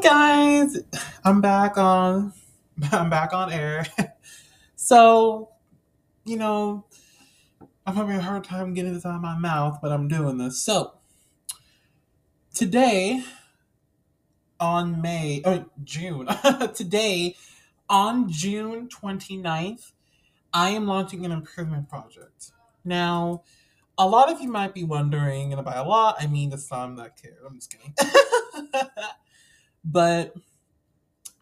guys, I'm back on. I'm back on air. so, you know, I'm having a hard time getting this out of my mouth, but I'm doing this. So, today on May, oh, June, today on June 29th, I am launching an improvement project. Now, a lot of you might be wondering, and by a lot, I mean the some that care. I'm just kidding. But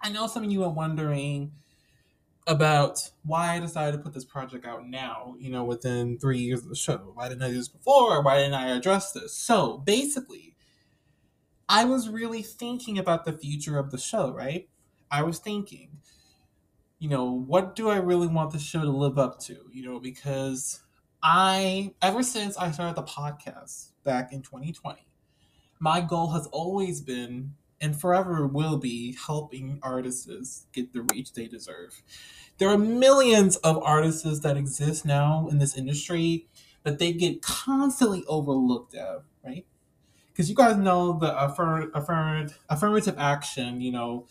I know some of you are wondering about why I decided to put this project out now, you know, within three years of the show. Why didn't I do this before? Why didn't I address this? So basically, I was really thinking about the future of the show, right? I was thinking, you know, what do I really want the show to live up to? You know, because I, ever since I started the podcast back in 2020, my goal has always been and forever will be helping artists get the reach they deserve. There are millions of artists that exist now in this industry, but they get constantly overlooked at, right? Because you guys know the affirm, affirm, affirmative action, you know,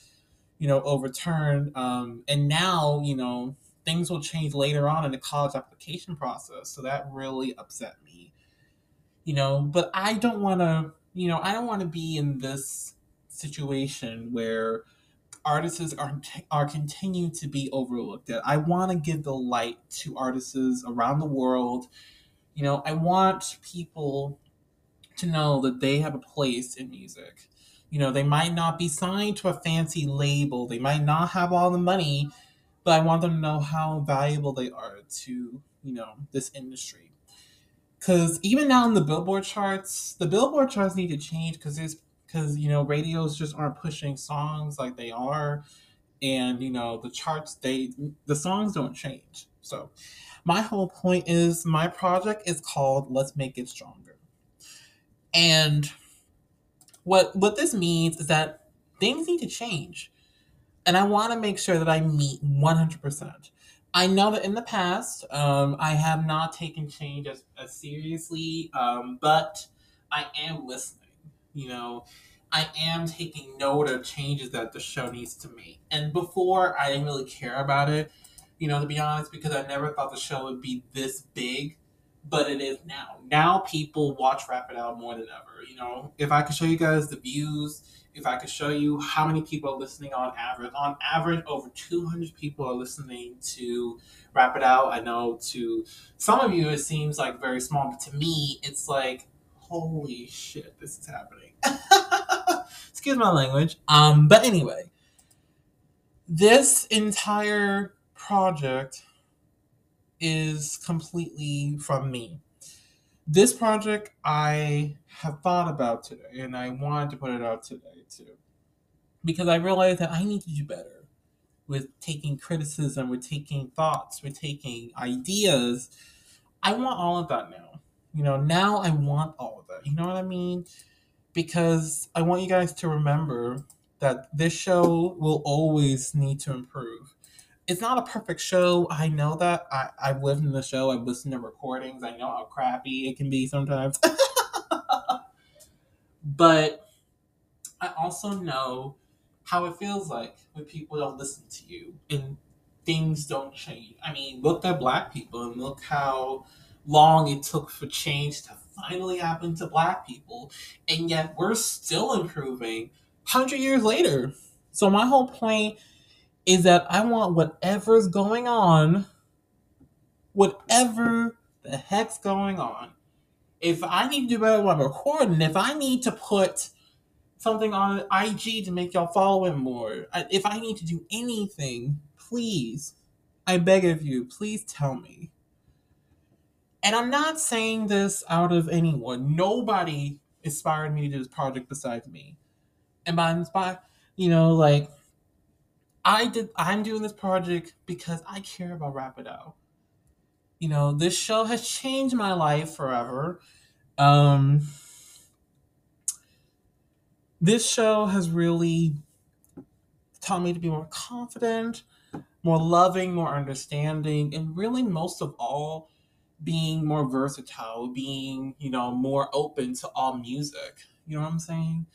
you know, overturned, um, and now you know things will change later on in the college application process. So that really upset me, you know. But I don't want to, you know, I don't want to be in this situation where artists are are continuing to be overlooked. I want to give the light to artists around the world. You know, I want people to know that they have a place in music. You know, they might not be signed to a fancy label, they might not have all the money, but I want them to know how valuable they are to, you know, this industry. Because even now in the Billboard charts, the Billboard charts need to change because there's because you know radios just aren't pushing songs like they are. And you know the charts they the songs don't change. So my whole point is my project is called let's make it stronger. And what what this means is that things need to change. And i want to make sure that i meet 100% i know that in the past um, i have not taken change as, as seriously um, but i am listening you know, I am taking note of changes that the show needs to make. And before, I didn't really care about it, you know, to be honest, because I never thought the show would be this big, but it is now. Now people watch Rap It Out more than ever. You know, if I could show you guys the views, if I could show you how many people are listening on average, on average, over 200 people are listening to Rap It Out. I know to some of you it seems like very small, but to me, it's like, holy shit, this is happening. Excuse my language. Um, but anyway, this entire project is completely from me. This project I have thought about today, and I wanted to put it out today too, because I realized that I need to do better with taking criticism, with taking thoughts, with taking ideas. I want all of that now. You know, now I want all of that. You know what I mean? because I want you guys to remember that this show will always need to improve. It's not a perfect show. I know that. I, I've lived in the show. I've listened to recordings. I know how crappy it can be sometimes. but I also know how it feels like when people don't listen to you and things don't change. I mean, look at black people and look how long it took for change to finally happen to black people, and yet we're still improving 100 years later. So, my whole point is that I want whatever's going on, whatever the heck's going on, if I need to do better when I'm recording, if I need to put something on IG to make y'all follow it more, if I need to do anything, please, I beg of you, please tell me. And I'm not saying this out of anyone. Nobody inspired me to do this project besides me. Am I inspired? You know, like I did I'm doing this project because I care about Rap It Out. You know, this show has changed my life forever. Um this show has really taught me to be more confident, more loving, more understanding, and really most of all, being more versatile, being, you know, more open to all music. You know what I'm saying?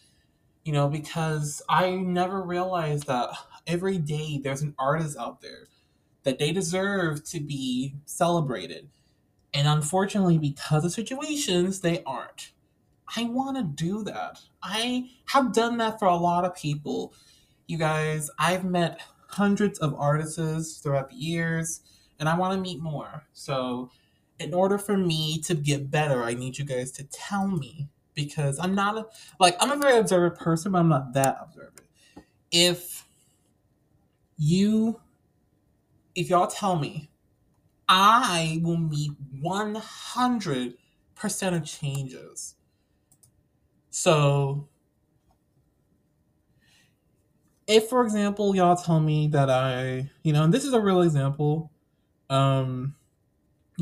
You know, because I never realized that every day there's an artist out there that they deserve to be celebrated. And unfortunately, because of situations, they aren't. I want to do that. I have done that for a lot of people. You guys, I've met hundreds of artists throughout the years, and I want to meet more. So, in order for me to get better, I need you guys to tell me because I'm not a, like I'm a very observant person, but I'm not that observant. If you if y'all tell me I will meet 100% of changes. So, if for example, y'all tell me that I, you know, and this is a real example, um,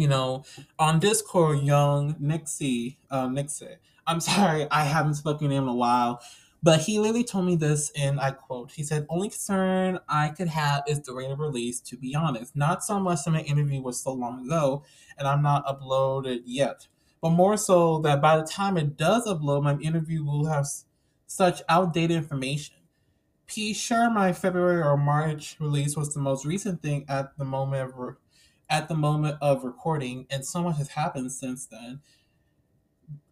you know, on Discord, young Nixie, uh, Nixie, I'm sorry, I haven't spoken to him in a while. But he literally told me this, and I quote, he said, Only concern I could have is the rate of release, to be honest. Not so much that my interview was so long ago, and I'm not uploaded yet, but more so that by the time it does upload, my interview will have such outdated information. P. Sure, my February or March release was the most recent thing at the moment of at the moment of recording, and so much has happened since then.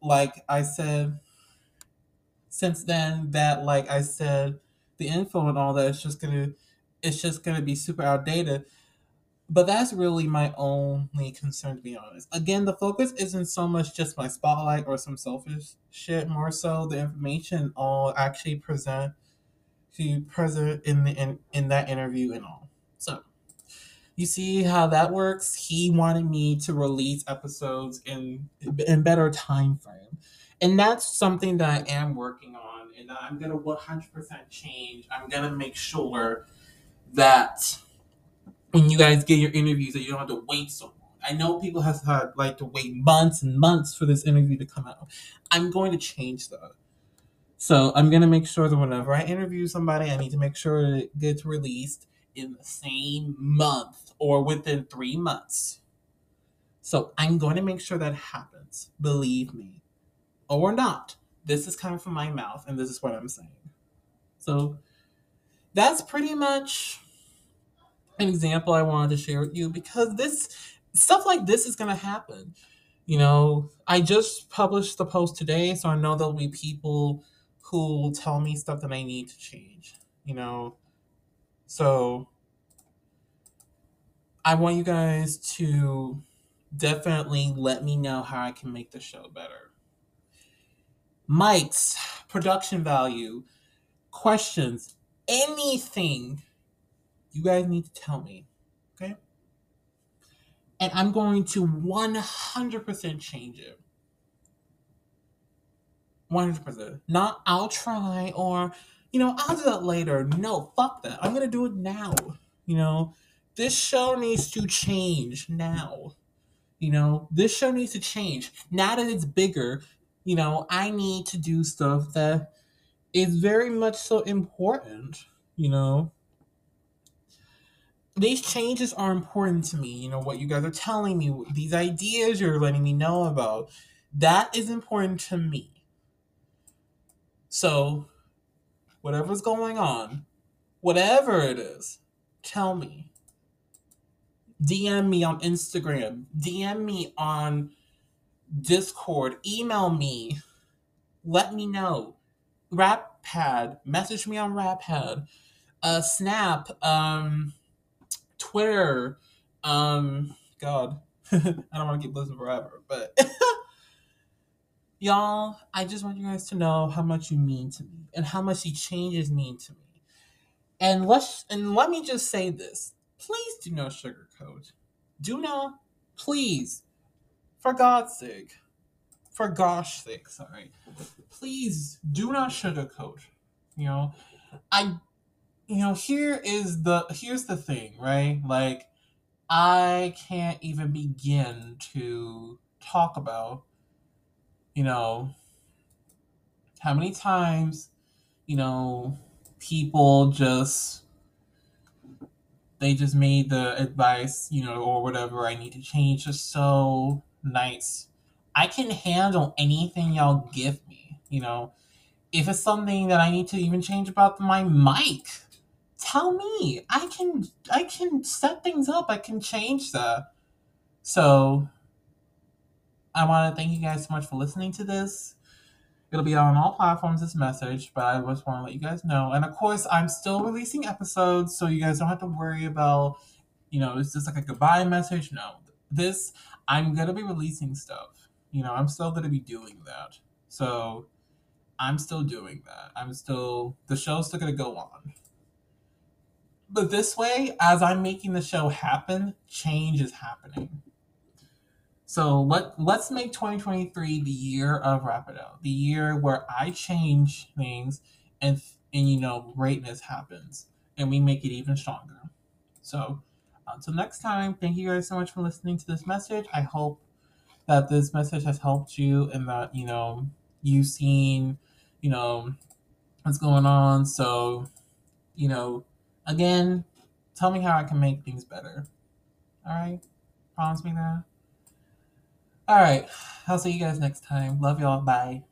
Like I said, since then that like I said, the info and all that is just gonna it's just gonna be super outdated. But that's really my only concern to be honest. Again, the focus isn't so much just my spotlight or some selfish shit, more so the information I'll actually present to present in the in, in that interview and all. You see how that works? He wanted me to release episodes in in better time frame and that's something that I am working on, and I'm gonna 100% change. I'm gonna make sure that when you guys get your interviews, that you don't have to wait so long. I know people have had like to wait months and months for this interview to come out. I'm going to change that. So I'm gonna make sure that whenever I interview somebody, I need to make sure it gets released in the same month or within three months. So I'm going to make sure that happens. Believe me or not. This is coming from my mouth, and this is what I'm saying. So that's pretty much an example I wanted to share with you because this stuff like this is going to happen. You know, I just published the post today, so I know there'll be people who will tell me stuff that I need to change. You know, so I want you guys to definitely let me know how I can make the show better mics, production value, questions, anything, you guys need to tell me. Okay? And I'm going to 100% change it. 100%. Not I'll try or, you know, I'll do that later. No, fuck that. I'm going to do it now. You know, this show needs to change now. You know, this show needs to change. Now that it's bigger, you know, I need to do stuff that is very much so important, you know. These changes are important to me, you know, what you guys are telling me, these ideas you're letting me know about, that is important to me. So, whatever's going on, whatever it is, tell me. DM me on Instagram, DM me on Discord, email me, let me know. Wattpad, message me on Wattpad, uh, Snap, um, Twitter, um, God, I don't want to keep listening forever, but y'all, I just want you guys to know how much you mean to me and how much these changes mean to me. And let's and let me just say this: please do not sugarcoat. Do not, please for God's sake, for gosh sake, sorry, please do not sugarcoat. You know, I, you know, here is the here's the thing, right? Like, I can't even begin to talk about, you know, how many times, you know, people just they just made the advice, you know, or whatever I need to change just so nice. I can handle anything y'all give me, you know. if it's something that I need to even change about my mic, tell me. I can I can set things up. I can change that. So I want to thank you guys so much for listening to this. It'll be on all platforms, this message, but I just want to let you guys know. And of course, I'm still releasing episodes, so you guys don't have to worry about, you know, it's just like a goodbye message. No, this, I'm to be releasing stuff. You know, I'm still to be doing that. So I'm still doing that. I'm still, the show's still to go on. But this way, as I'm making the show happen, change is happening. So let let's make 2023 the year of Rap It Out, the year where I change things and and you know greatness happens and we make it even stronger. So uh, until next time, thank you guys so much for listening to this message. I hope that this message has helped you and that you know you've seen you know what's going on. So you know again, tell me how I can make things better. All right, promise me that. All right. I'll see you guys next time. Love y'all. Bye.